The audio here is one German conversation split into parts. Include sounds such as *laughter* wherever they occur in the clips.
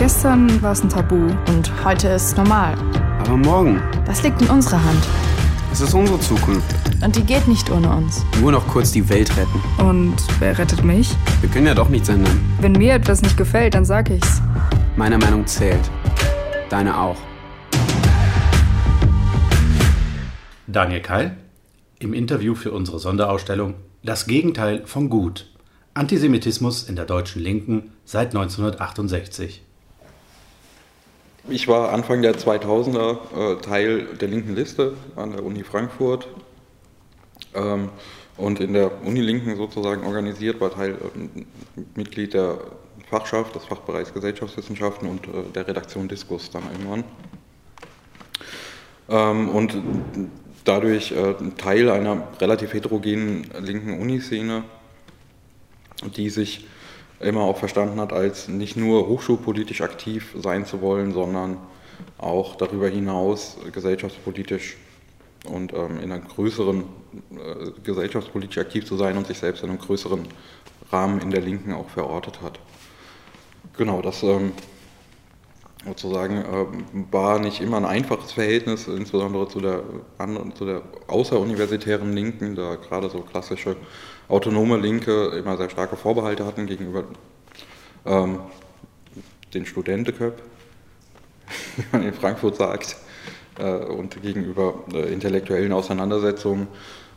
Gestern war es ein Tabu. Und heute ist es normal. Aber morgen? Das liegt in unserer Hand. Es ist unsere Zukunft. Und die geht nicht ohne uns. Nur noch kurz die Welt retten. Und wer rettet mich? Wir können ja doch nichts ändern. Wenn mir etwas nicht gefällt, dann sag ich's. Meine Meinung zählt. Deine auch. Daniel Keil im Interview für unsere Sonderausstellung Das Gegenteil von Gut. Antisemitismus in der deutschen Linken seit 1968. Ich war Anfang der 2000er äh, Teil der linken Liste an der Uni Frankfurt ähm, und in der Unilinken sozusagen organisiert, war Teil äh, Mitglied der Fachschaft, des Fachbereichs Gesellschaftswissenschaften und äh, der Redaktion Diskus dann irgendwann. Ähm, und dadurch äh, Teil einer relativ heterogenen linken Uniszene, die sich immer auch verstanden hat, als nicht nur hochschulpolitisch aktiv sein zu wollen, sondern auch darüber hinaus gesellschaftspolitisch und ähm, in einem größeren äh, gesellschaftspolitisch aktiv zu sein und sich selbst in einem größeren Rahmen in der Linken auch verortet hat. Genau, das ähm, sozusagen äh, war nicht immer ein einfaches Verhältnis, insbesondere zu der, an, zu der außeruniversitären Linken, da gerade so klassische autonome Linke immer sehr starke Vorbehalte hatten gegenüber ähm, den Studentenköp, *laughs* wie man in Frankfurt sagt, äh, und gegenüber äh, intellektuellen Auseinandersetzungen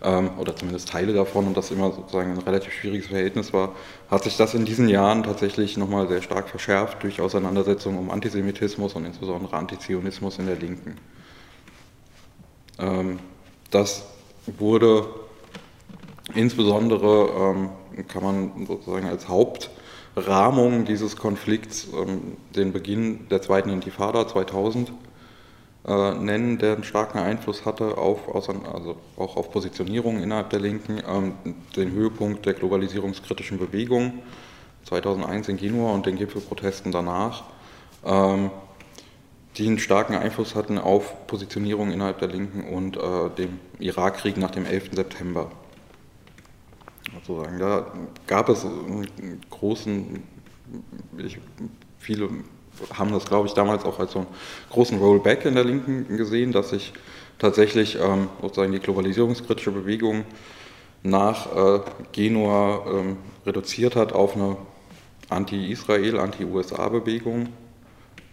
ähm, oder zumindest Teile davon und das immer sozusagen ein relativ schwieriges Verhältnis war, hat sich das in diesen Jahren tatsächlich nochmal sehr stark verschärft durch Auseinandersetzungen um Antisemitismus und insbesondere Antizionismus in der Linken. Ähm, das wurde insbesondere, ähm, kann man sozusagen als Hauptrahmung dieses Konflikts den Beginn der zweiten Intifada 2000 äh, nennen, der einen starken Einfluss hatte auf, also auch auf Positionierungen innerhalb der Linken, ähm, den Höhepunkt der globalisierungskritischen Bewegung 2001 in Genua und den Gipfelprotesten danach, ähm, die einen starken Einfluss hatten auf Positionierungen innerhalb der Linken und äh, dem Irakkrieg nach dem 11. September. Sozusagen. Da gab es einen großen, ich, viele haben das, glaube ich, damals auch als so einen großen Rollback in der Linken gesehen, dass sich tatsächlich ähm, sozusagen die globalisierungskritische Bewegung nach äh, Genua ähm, reduziert hat auf eine Anti-Israel, Anti-USA-Bewegung,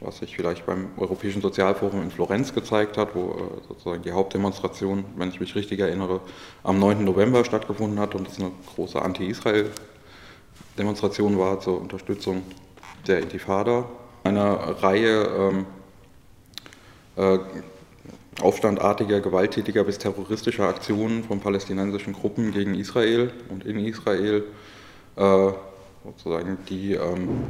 was sich vielleicht beim Europäischen Sozialforum in Florenz gezeigt hat, wo äh, sozusagen die Hauptdemonstration, wenn ich mich richtig erinnere, am 9. November stattgefunden hat und es eine große Anti-Israel-Demonstration war zur Unterstützung der Intifada einer Reihe ähm, äh, aufstandartiger, gewalttätiger bis terroristischer Aktionen von palästinensischen Gruppen gegen Israel und in Israel, äh, sozusagen die ähm,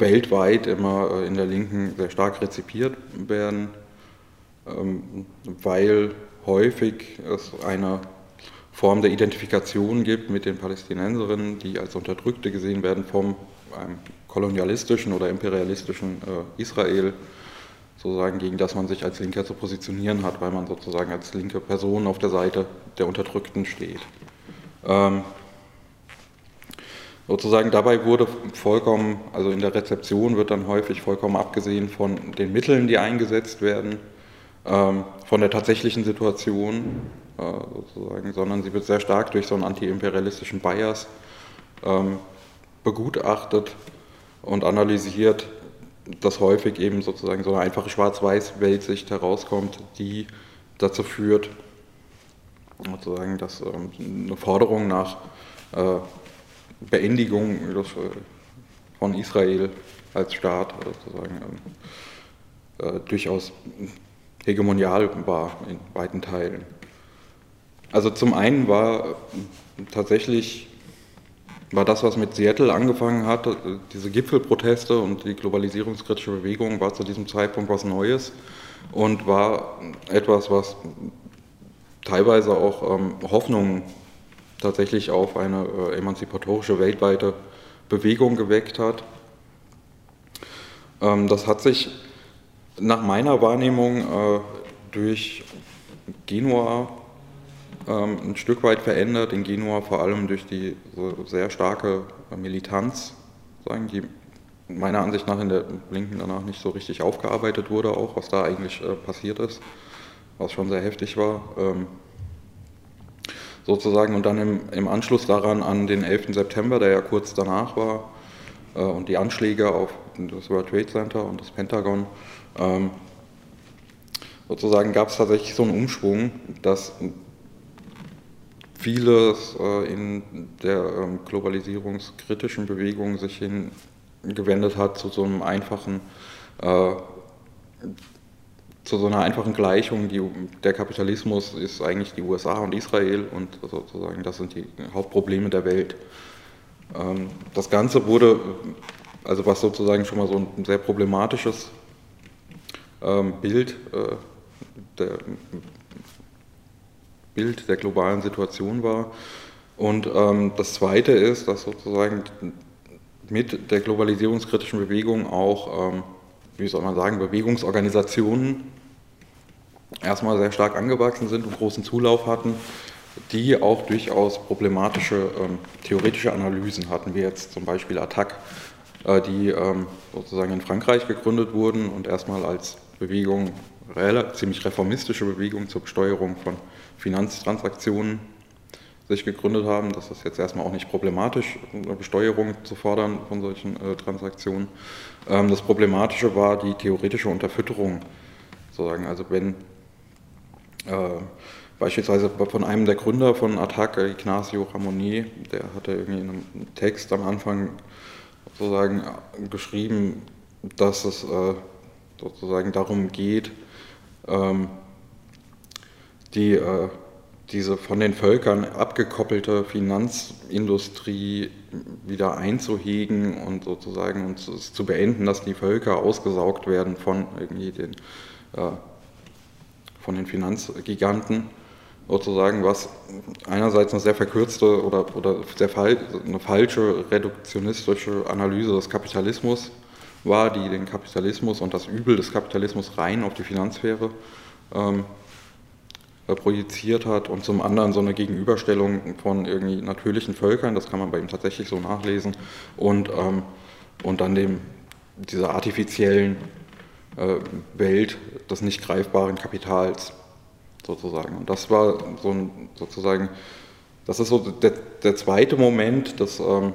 weltweit immer äh, in der Linken sehr stark rezipiert werden, ähm, weil häufig es eine Form der Identifikation gibt mit den Palästinenserinnen, die als Unterdrückte gesehen werden vom kolonialistischen oder imperialistischen äh, Israel, sozusagen gegen das man sich als Linker zu positionieren hat, weil man sozusagen als linke Person auf der Seite der Unterdrückten steht. Sozusagen dabei wurde vollkommen, also in der Rezeption wird dann häufig vollkommen abgesehen von den Mitteln, die eingesetzt werden, ähm, von der tatsächlichen Situation äh, sozusagen, sondern sie wird sehr stark durch so einen antiimperialistischen Bias ähm, begutachtet und analysiert, dass häufig eben sozusagen so eine einfache Schwarz-Weiß-Weltsicht herauskommt, die dazu führt, sozusagen, dass ähm, eine Forderung nach äh, Beendigung äh, von Israel als Staat sozusagen äh, durchaus hegemonial war in weiten Teilen. Also zum einen war tatsächlich war das, was mit Seattle angefangen hat, diese Gipfelproteste und die globalisierungskritische Bewegung war zu diesem Zeitpunkt was Neues und war etwas, was teilweise auch ähm, Hoffnungen tatsächlich auf eine äh, emanzipatorische weltweite Bewegung geweckt hat. Ähm, das hat sich nach meiner Wahrnehmung äh, durch Genua ähm, ein Stück weit verändert, in Genua vor allem durch die so sehr starke Militanz sagen, die meiner Ansicht nach in der Linken danach nicht so richtig aufgearbeitet wurde, auch was da eigentlich äh, passiert ist, was schon sehr heftig war. Ähm, sozusagen und dann im, im, Anschluss daran an den 11. September, der ja kurz danach war, äh, und die Anschläge auf das World Trade Center und das Pentagon, ähm, sozusagen gab es tatsächlich so einen Umschwung, dass vieles äh, in der ähm, globalisierungskritischen Bewegung sich hingewendet hat zu so einem einfachen äh, zu so einer einfachen Gleichung, die, der Kapitalismus ist eigentlich die USA und Israel und sozusagen das sind die Hauptprobleme der Welt. Ähm, das Ganze wurde, also was sozusagen schon mal so ein sehr problematisches ähm, Bild äh, der, Bild der globalen Situation war. Und ähm, das Zweite ist, dass sozusagen mit der globalisierungskritischen Bewegung auch wie soll man sagen, Bewegungsorganisationen erstmal sehr stark angewachsen sind und großen Zulauf hatten, die auch durchaus problematische ähm, theoretische Analysen hatten, wie jetzt zum Beispiel Attac, äh, die ähm, sozusagen in Frankreich gegründet wurden und erstmal als Bewegung, ziemlich reformistische Bewegung zur Besteuerung von Finanztransaktionen sich gegründet haben. Das ist jetzt erstmal auch nicht problematisch, eine Besteuerung zu fordern von solchen äh, Transaktionen. Ähm, das Problematische war die theoretische Unterfütterung, sozusagen. Also wenn äh, beispielsweise von einem der Gründer von Attac, Ignacio Ramoni, der hatte irgendwie in einem Text am Anfang sozusagen geschrieben, dass es äh, sozusagen darum geht, ähm, die äh, diese von den Völkern abgekoppelte Finanzindustrie wieder einzuhegen und sozusagen und zu beenden, dass die Völker ausgesaugt werden von irgendwie den, äh, von den Finanzgiganten sozusagen, was einerseits eine sehr verkürzte oder, oder sehr fal eine falsche reduktionistische Analyse des Kapitalismus war, die den Kapitalismus und das Übel des Kapitalismus rein auf die Finanzsphäre ähm, äh, projiziert hat und zum anderen so eine Gegenüberstellung von irgendwie natürlichen Völkern, das kann man bei ihm tatsächlich so nachlesen, und, ähm, und dann dem, dieser artifiziellen äh, Welt des nicht greifbaren Kapitals sozusagen. Und das war so ein, sozusagen, das ist so der, der zweite Moment, das, ähm,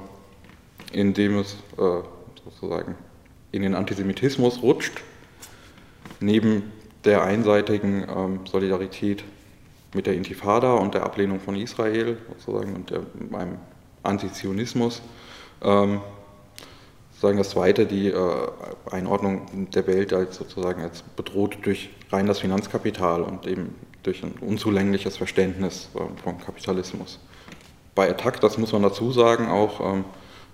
in dem es äh, sozusagen in den Antisemitismus rutscht, neben der einseitigen ähm, Solidarität mit der Intifada und der Ablehnung von Israel sozusagen und der, einem Antizionismus. Ähm, sozusagen das zweite, die äh, Einordnung der Welt als sozusagen als bedroht durch rein das Finanzkapital und eben durch ein unzulängliches Verständnis äh, vom Kapitalismus. Bei Attac, das muss man dazu sagen, auch ähm,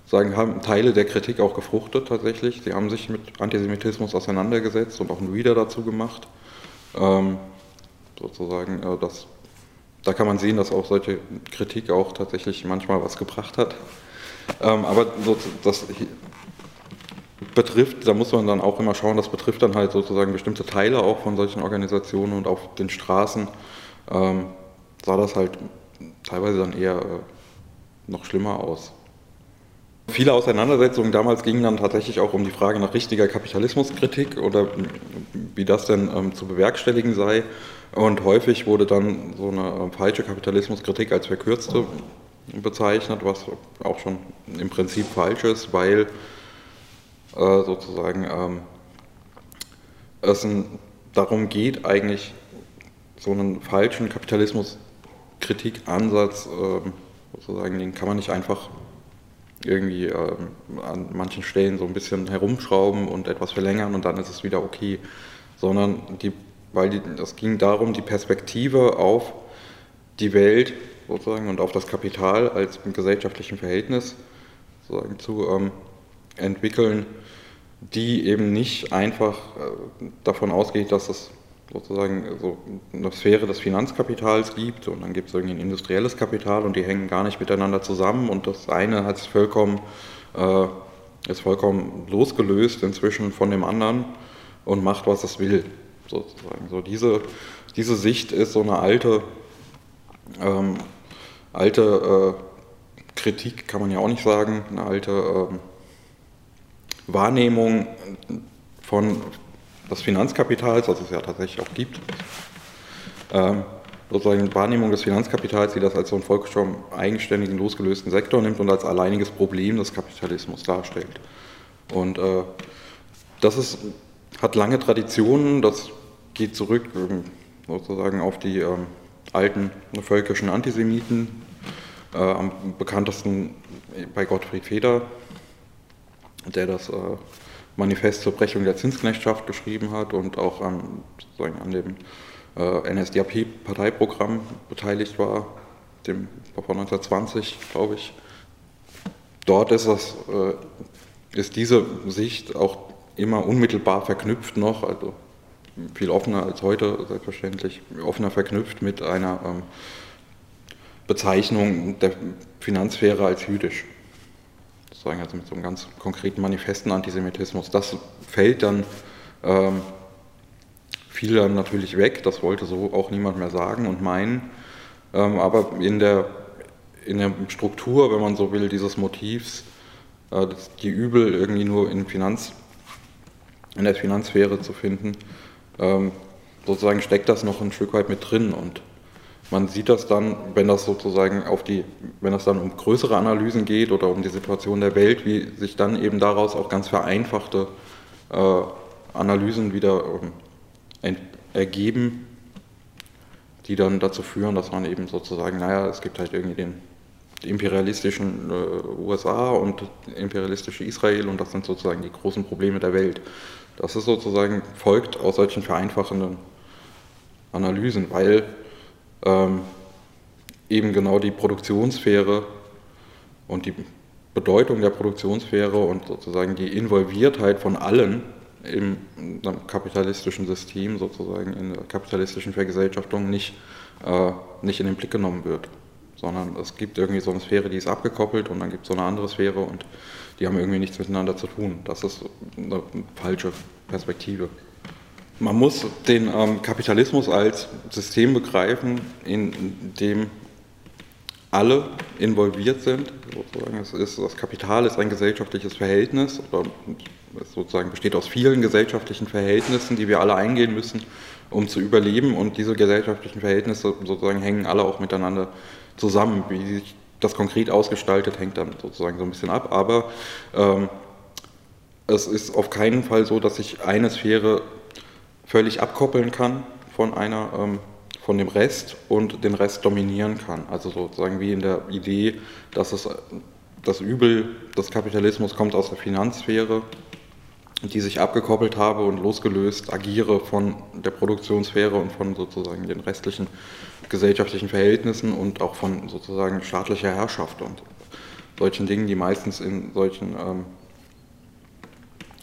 sagen, haben Teile der Kritik auch gefruchtet tatsächlich. Sie haben sich mit Antisemitismus auseinandergesetzt und auch ein Reader dazu gemacht. Ähm, sozusagen, äh, das, da kann man sehen, dass auch solche Kritik auch tatsächlich manchmal was gebracht hat. Ähm, aber so, das betrifft, da muss man dann auch immer schauen, das betrifft dann halt sozusagen bestimmte Teile auch von solchen Organisationen und auf den Straßen ähm, sah das halt teilweise dann eher äh, noch schlimmer aus. Viele Auseinandersetzungen damals gingen dann tatsächlich auch um die Frage nach richtiger Kapitalismuskritik oder wie das denn ähm, zu bewerkstelligen sei. Und häufig wurde dann so eine äh, falsche Kapitalismuskritik als verkürzte bezeichnet, was auch schon im Prinzip falsch ist, weil äh, sozusagen ähm, es ein, darum geht, eigentlich so einen falschen Kapitalismuskritikansatz, äh, sozusagen, den kann man nicht einfach irgendwie äh, an manchen Stellen so ein bisschen herumschrauben und etwas verlängern und dann ist es wieder okay, sondern die, weil die, es ging darum, die Perspektive auf die Welt sozusagen und auf das Kapital als gesellschaftlichen Verhältnis sozusagen zu ähm, entwickeln, die eben nicht einfach äh, davon ausgeht, dass es sozusagen so eine Sphäre des Finanzkapitals gibt und dann gibt es irgendwie ein industrielles Kapital und die hängen gar nicht miteinander zusammen und das eine hat vollkommen, äh, ist vollkommen losgelöst inzwischen von dem anderen und macht, was es will. Sozusagen. So diese, diese Sicht ist so eine alte, ähm, alte äh, Kritik, kann man ja auch nicht sagen, eine alte ähm, Wahrnehmung von des Finanzkapitals, was es ja tatsächlich auch gibt, ähm, sozusagen Wahrnehmung des Finanzkapitals, die das als so einen vollkommen eigenständigen, losgelösten Sektor nimmt und als alleiniges Problem des Kapitalismus darstellt. Und äh, das ist, hat lange Traditionen, das geht zurück ähm, sozusagen auf die ähm, alten völkischen Antisemiten, äh, am bekanntesten bei Gottfried Feder, der das äh, Manifest zur Brechung der Zinsknechtschaft geschrieben hat und auch an, sozusagen an dem äh, NSDAP-Parteiprogramm beteiligt war, dem von 1920, glaube ich. Dort ist, das, äh, ist diese Sicht auch immer unmittelbar verknüpft noch, also viel offener als heute, selbstverständlich, offener verknüpft mit einer ähm, Bezeichnung der Finanzsphäre als jüdisch. Sozusagen also mit so einem ganz konkreten manifesten Antisemitismus. Das fällt dann, ähm, fiel dann natürlich weg, das wollte so auch niemand mehr sagen und meinen. Ähm, aber in der, in der Struktur, wenn man so will, dieses Motivs, äh, die Übel irgendwie nur in, Finanz, in der Finanzsphäre zu finden, ähm, sozusagen steckt das noch ein Stück weit mit drin und man sieht das dann, wenn das sozusagen auf die, wenn das dann um größere Analysen geht oder um die Situation der Welt, wie sich dann eben daraus auch ganz vereinfachte äh, Analysen wieder ähm, ergeben, die dann dazu führen, dass man eben sozusagen, naja, es gibt halt irgendwie den imperialistischen äh, USA und imperialistische Israel und das sind sozusagen die großen Probleme der Welt. Das ist sozusagen folgt aus solchen vereinfachenden Analysen, weil ähm, eben genau die Produktionssphäre und die Bedeutung der Produktionssphäre und sozusagen die Involviertheit von allen im kapitalistischen System, sozusagen in der kapitalistischen Vergesellschaftung nicht, äh, nicht in den Blick genommen wird. Sondern es gibt irgendwie so eine Sphäre, die ist abgekoppelt und dann gibt es so eine andere Sphäre und die haben irgendwie nichts miteinander zu tun. Das ist eine falsche Perspektive. Man muss den ähm, Kapitalismus als System begreifen, in dem alle involviert sind. Sozusagen. Es ist, das Kapital ist ein gesellschaftliches Verhältnis oder sozusagen besteht aus vielen gesellschaftlichen Verhältnissen, die wir alle eingehen müssen, um zu überleben. Und diese gesellschaftlichen Verhältnisse sozusagen hängen alle auch miteinander zusammen. Wie sich das konkret ausgestaltet, hängt dann sozusagen so ein bisschen ab. Aber ähm, es ist auf keinen Fall so, dass sich eine Sphäre völlig abkoppeln kann von einer ähm, von dem Rest und den Rest dominieren kann. Also sozusagen wie in der Idee, dass es das Übel des Kapitalismus kommt aus der Finanzsphäre, die sich abgekoppelt habe und losgelöst agiere von der Produktionssphäre und von sozusagen den restlichen gesellschaftlichen Verhältnissen und auch von sozusagen staatlicher Herrschaft und solchen Dingen, die meistens in solchen ähm,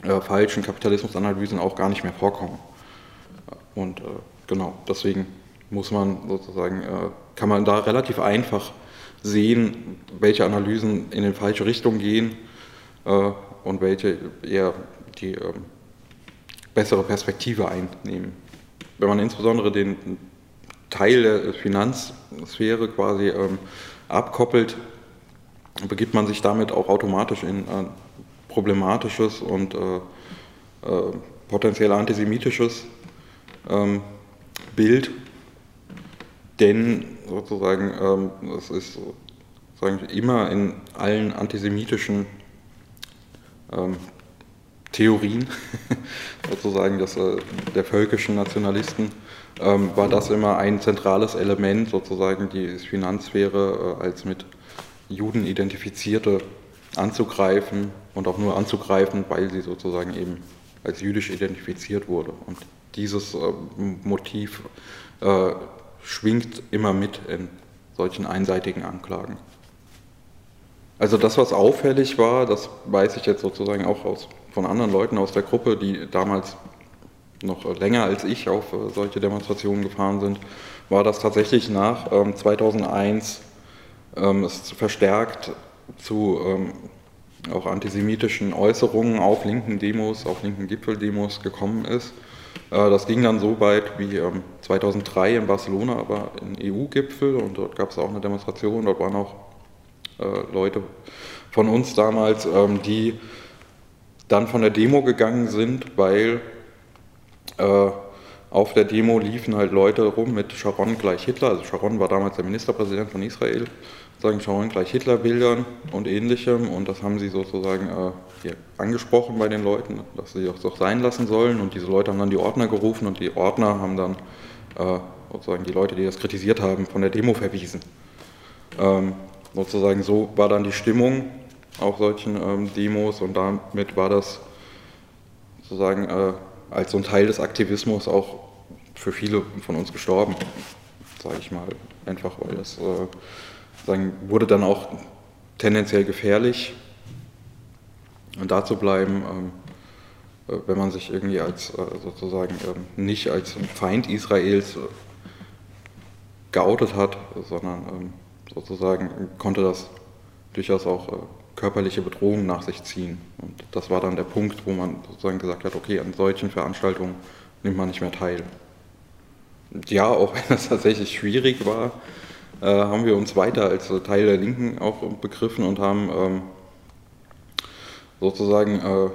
äh, falschen Kapitalismusanalysen auch gar nicht mehr vorkommen. Und äh, genau, deswegen muss man sozusagen, äh, kann man da relativ einfach sehen, welche Analysen in die falsche Richtung gehen äh, und welche eher die ähm, bessere Perspektive einnehmen. Wenn man insbesondere den Teil der Finanzsphäre quasi ähm, abkoppelt, begibt man sich damit auch automatisch in äh, problematisches und äh, äh, potenziell antisemitisches ähm, Bild, denn sozusagen ähm, es ist sozusagen immer in allen antisemitischen ähm, Theorien, *laughs* sozusagen das, äh, der völkischen Nationalisten, ähm, war das immer ein zentrales Element, sozusagen die Finanzsphäre äh, als mit Juden identifizierte anzugreifen und auch nur anzugreifen, weil sie sozusagen eben als jüdisch identifiziert wurde. Und dieses äh, Motiv äh, schwingt immer mit in solchen einseitigen Anklagen. Also das, was auffällig war, das weiß ich jetzt sozusagen auch aus, von anderen Leuten aus der Gruppe, die damals noch länger als ich auf äh, solche Demonstrationen gefahren sind, war, dass tatsächlich nach ähm, 2001 ähm, es verstärkt zu ähm, auch antisemitischen Äußerungen auf linken Demos, auf linken Gipfeldemos gekommen ist. Äh, das ging dann so weit wie 2003 ähm, in Barcelona, aber ein EU-Gipfel und dort gab es auch eine Demonstration, dort waren auch äh, Leute von uns damals, ähm, die dann von der Demo gegangen sind, weil äh, auf der Demo liefen halt Leute rum mit Sharon gleich Hitler, also Sharon war damals der Ministerpräsident von Israel, sagen Sharon gleich Hitler-Bildern und ähnlichem und das haben sie sozusagen äh, hier angesprochen bei den Leuten, dass sie das doch sein lassen sollen und diese Leute haben dann die Ordner gerufen und die Ordner haben dann äh, sozusagen die Leute, die das kritisiert haben, von der Demo verwiesen. Ähm, sozusagen so war dann die Stimmung auf solchen ähm, Demos und damit war das sozusagen äh, als so ein Teil des Aktivismus auch für viele von uns gestorben, sage ich mal. Einfach weil das äh, sagen, wurde dann auch tendenziell gefährlich. Und da zu bleiben, ähm, äh, wenn man sich irgendwie als äh, sozusagen ähm, nicht als Feind Israels äh, geoutet hat, sondern ähm, sozusagen konnte das durchaus auch körperliche Bedrohungen nach sich ziehen. Und das war dann der Punkt, wo man sozusagen gesagt hat, okay, an solchen Veranstaltungen nimmt man nicht mehr teil. Ja, auch *laughs* wenn das tatsächlich schwierig war, äh, haben wir uns weiter als Teil der Linken auch begriffen und haben ähm, sozusagen äh,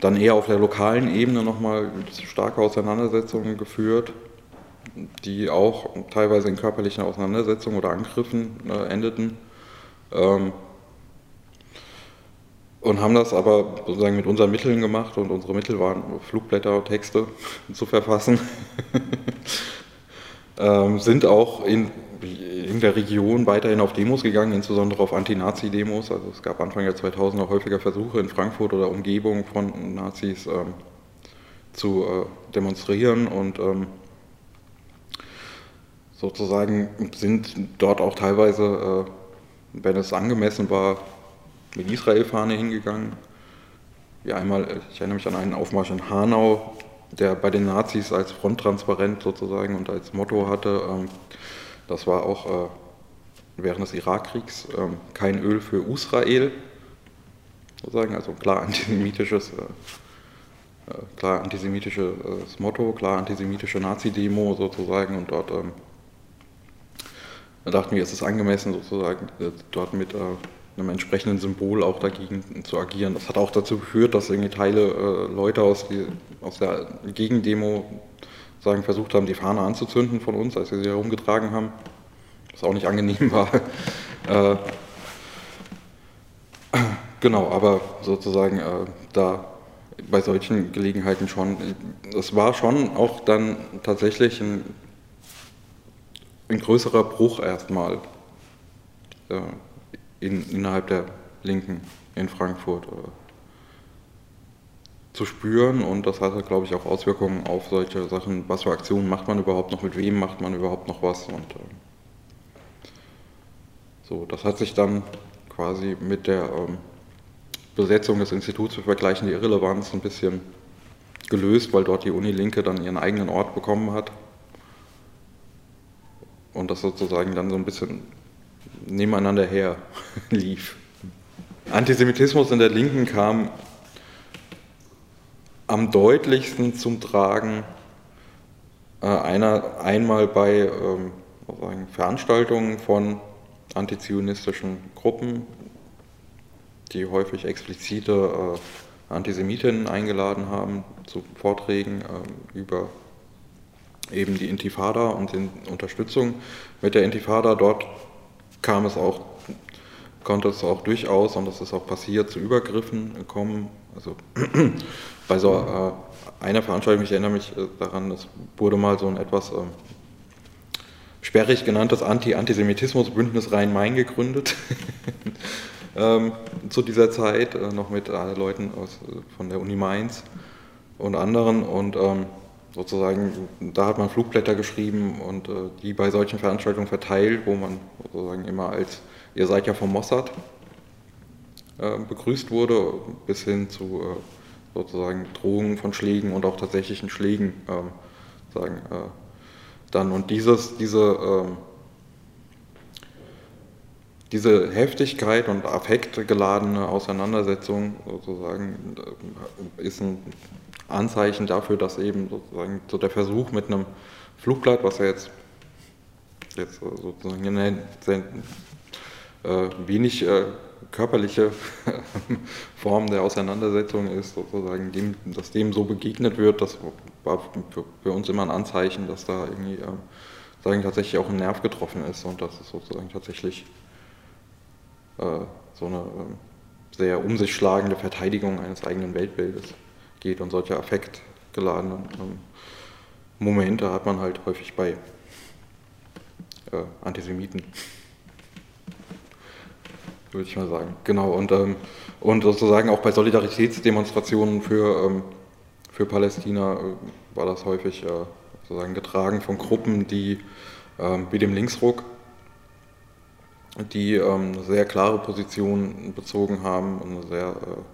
dann eher auf der lokalen Ebene nochmal starke Auseinandersetzungen geführt, die auch teilweise in körperlichen Auseinandersetzungen oder Angriffen äh, endeten. Ähm, und haben das aber sozusagen mit unseren Mitteln gemacht und unsere Mittel waren Flugblätter, Texte *laughs* zu verfassen. Ähm, sind auch in, in der Region weiterhin auf Demos gegangen, insbesondere auf Anti-Nazi-Demos. Also es gab Anfang der 2000er häufiger Versuche in Frankfurt oder Umgebung von Nazis ähm, zu äh, demonstrieren und ähm, sozusagen sind dort auch teilweise, äh, wenn es angemessen war, mit Israel-Fahne hingegangen. Ja, einmal, ich erinnere mich an einen Aufmarsch in Hanau, der bei den Nazis als Fronttransparent sozusagen und als Motto hatte, ähm, das war auch äh, während des Irakkriegs, ähm, kein Öl für Israel, sozusagen, also klar antisemitisches, äh, äh, klar antisemitisches Motto, klar antisemitische Nazi-Demo sozusagen und dort ähm, da dachten wir, es ist angemessen sozusagen dort mit einem entsprechenden Symbol auch dagegen zu agieren. Das hat auch dazu geführt, dass irgendwie Teile äh, Leute aus, die, aus der Gegendemo sagen, versucht haben, die Fahne anzuzünden von uns, als wir sie herumgetragen haben, was auch nicht angenehm *laughs* war. äh, genau, aber sozusagen äh, da bei solchen Gelegenheiten schon, es war schon auch dann tatsächlich ein, ein größerer Bruch erstmal. Äh, in, innerhalb der Linken in Frankfurt äh, zu spüren. Und das hatte, glaube ich, auch Auswirkungen auf solche Sachen. Was für Aktionen macht man überhaupt noch, mit wem macht man überhaupt noch was? Und äh, so, das hat sich dann quasi mit der ähm, Besetzung des Instituts für vergleichende Irrelevanz ein bisschen gelöst, weil dort die Uni Linke dann ihren eigenen Ort bekommen hat. Und das sozusagen dann so ein bisschen nebeneinander her *laughs* lief. Antisemitismus in der Linken kam am deutlichsten zum Tragen äh, einer, einmal bei ähm, Veranstaltungen von antizionistischen Gruppen, die häufig explizite äh, Antisemitinnen eingeladen haben zu Vorträgen äh, über eben die Intifada und die Unterstützung mit der Intifada. Dort kam es auch, konnte es auch durchaus, und das ist auch passiert, zu Übergriffen kommen. Also *clears throat* bei so äh, einer Veranstaltung, ich erinnere mich äh, daran, es wurde mal so ein etwas äh, sperrig genanntes Anti-Antisemitismus-Bündnis Rhein-Main gegründet. *laughs* ähm, zu dieser Zeit, äh, noch mit äh, Leuten aus, äh, von der Uni Mainz und anderen. Und ähm, sozusagen, da hat man Flugblätter geschrieben und äh, die bei solchen Veranstaltungen verteilt, wo man sozusagen immer als, ihr seid ja vom Mossad, äh, begrüßt wurde, bis hin zu äh, sozusagen Drohungen von Schlägen und auch tatsächlichen Schlägen ähm, sagen, äh, dann. Und dieses, diese, ähm, diese Heftigkeit und affektgeladene Auseinandersetzung sozusagen äh, ist ein Anzeichen dafür, dass eben sozusagen so der Versuch mit einem Flugblatt, was ja jetzt, jetzt sozusagen sehr, äh, wenig äh, körperliche *laughs* Form der Auseinandersetzung ist, sozusagen, dem, dass dem so begegnet wird, das war für, für uns immer ein Anzeichen, dass da irgendwie äh, sagen, tatsächlich auch ein Nerv getroffen ist und dass es sozusagen tatsächlich äh, so eine äh, sehr um sich schlagende Verteidigung eines eigenen Weltbildes geht und solche affektgeladenen ähm, Momente hat man halt häufig bei äh, Antisemiten würde ich mal sagen. Genau, und, ähm, und sozusagen auch bei Solidaritätsdemonstrationen für, ähm, für Palästina äh, war das häufig äh, sozusagen getragen von Gruppen, die ähm, wie dem Linksruck, die ähm, sehr klare Position bezogen haben, eine sehr äh,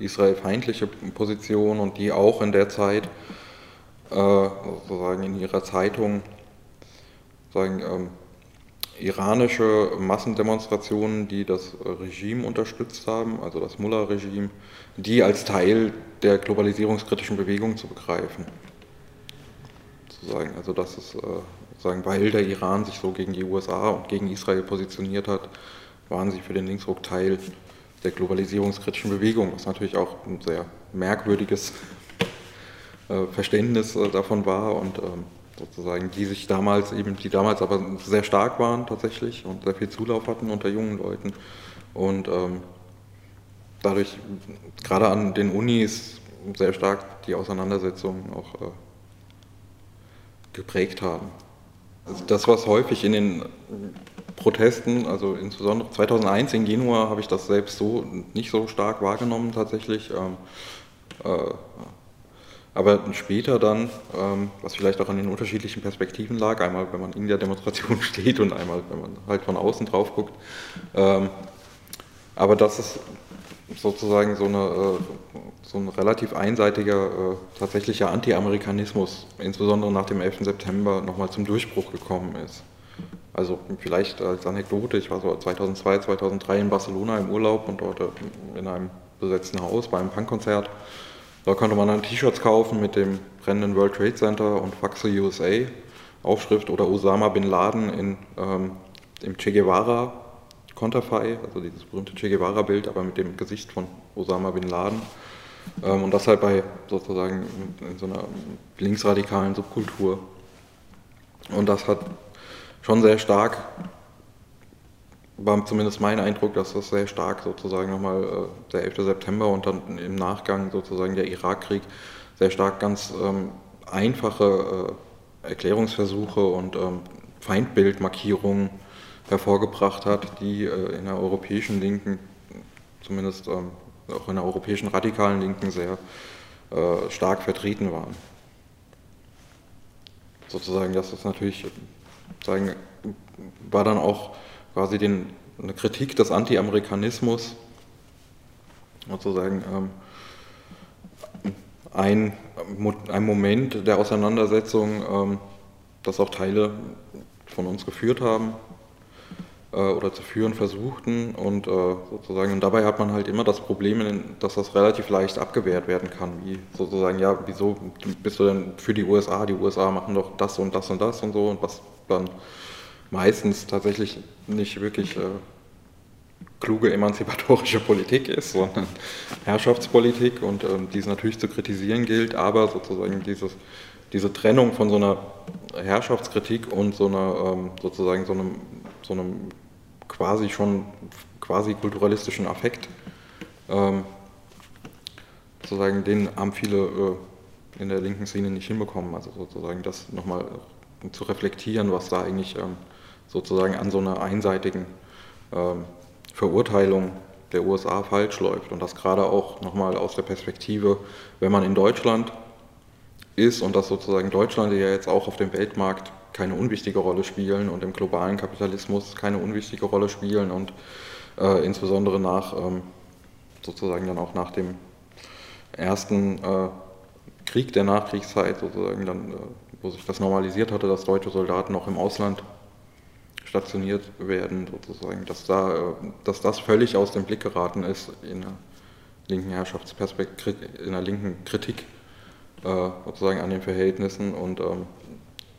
israelfeindliche Position und die auch in der Zeit äh, sozusagen in ihrer Zeitung sagen, ähm, iranische Massendemonstrationen, die das Regime unterstützt haben, also das Mullah-Regime, die als Teil der globalisierungskritischen Bewegung zu begreifen. Sozusagen. Also das ist, äh, sagen, weil der Iran sich so gegen die USA und gegen Israel positioniert hat, waren sie für den Linksruck Teil der globalisierungskritischen Bewegung, was natürlich auch ein sehr merkwürdiges äh, Verständnis äh, davon war und ähm, sozusagen, die sich damals eben, die damals aber sehr stark waren tatsächlich und sehr viel Zulauf hatten unter jungen Leuten und ähm, dadurch gerade an den Unis sehr stark die Auseinandersetzungen auch äh, geprägt haben. Also das, was häufig in den Protesten, also insbesondere 2001 in Genua, habe ich das selbst so nicht so stark wahrgenommen tatsächlich. Ähm, äh, aber später dann, ähm, was vielleicht auch an den unterschiedlichen Perspektiven lag, einmal wenn man in der Demonstration *laughs* steht und einmal wenn man halt von außen drauf guckt. Ähm, aber das ist sozusagen so, eine, äh, so ein relativ einseitiger äh, tatsächlicher Anti-Amerikanismus, insbesondere nach dem 11. September, nochmal zum Durchbruch gekommen ist. Also vielleicht als Anekdote, ich war so 2002, 2003 in Barcelona im Urlaub und dort in einem besetzten Haus bei einem Punkkonzert. Da konnte man dann T-Shirts kaufen mit dem brennenden World Trade Center und Faxe USA Aufschrift oder Osama Bin Laden in, ähm, im Che Guevara Konterfei, also dieses berühmte Che Guevara Bild, aber mit dem Gesicht von Osama Bin Laden. Ähm, und das halt bei sozusagen in so einer linksradikalen Subkultur. Und das hat schon sehr stark war zumindest mein Eindruck, dass das sehr stark sozusagen nochmal äh, der 11. September und dann im Nachgang sozusagen der Irakkrieg sehr stark ganz ähm, einfache äh, Erklärungsversuche und ähm, Feindbildmarkierungen hervorgebracht hat, die äh, in der europäischen Linken, zumindest ähm, auch in der europäischen radikalen Linken sehr äh, stark vertreten waren. Sozusagen, das ist natürlich, sagen, war dann auch quasi den, eine Kritik des Anti-Amerikanismus, sozusagen ähm, ein, ein Moment der Auseinandersetzung, ähm, das auch Teile von uns geführt haben oder zu führen versuchten und äh, sozusagen und dabei hat man halt immer das Problem, dass das relativ leicht abgewehrt werden kann, wie sozusagen ja wieso bist du denn für die USA? Die USA machen doch das und das und das und so und was dann meistens tatsächlich nicht wirklich äh, kluge emanzipatorische *laughs* Politik ist, sondern Herrschaftspolitik und ähm, die es natürlich zu kritisieren gilt, aber sozusagen dieses, diese Trennung von so einer Herrschaftskritik und so einer ähm, sozusagen so einem, so einem quasi schon quasi kulturalistischen Affekt, ähm, sozusagen den haben viele äh, in der linken Szene nicht hinbekommen, also sozusagen das nochmal zu reflektieren, was da eigentlich ähm, sozusagen an so einer einseitigen ähm, Verurteilung der USA falsch läuft. Und das gerade auch nochmal aus der Perspektive, wenn man in Deutschland ist und dass sozusagen Deutschland, ja jetzt auch auf dem Weltmarkt keine unwichtige Rolle spielen und im globalen Kapitalismus keine unwichtige Rolle spielen und äh, insbesondere nach ähm, sozusagen dann auch nach dem ersten äh, Krieg der Nachkriegszeit sozusagen dann, äh, wo sich das normalisiert hatte, dass deutsche Soldaten auch im Ausland stationiert werden, sozusagen, dass, da, dass das völlig aus dem Blick geraten ist in der linken Herrschaftsperspektive, in der linken Kritik äh, sozusagen an den Verhältnissen und ähm,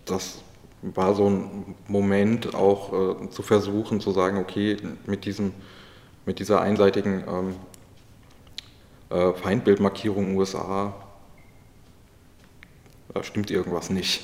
das war so ein Moment auch äh, zu versuchen zu sagen, okay, mit, diesem, mit dieser einseitigen ähm, äh, Feindbildmarkierung USA äh, stimmt irgendwas nicht.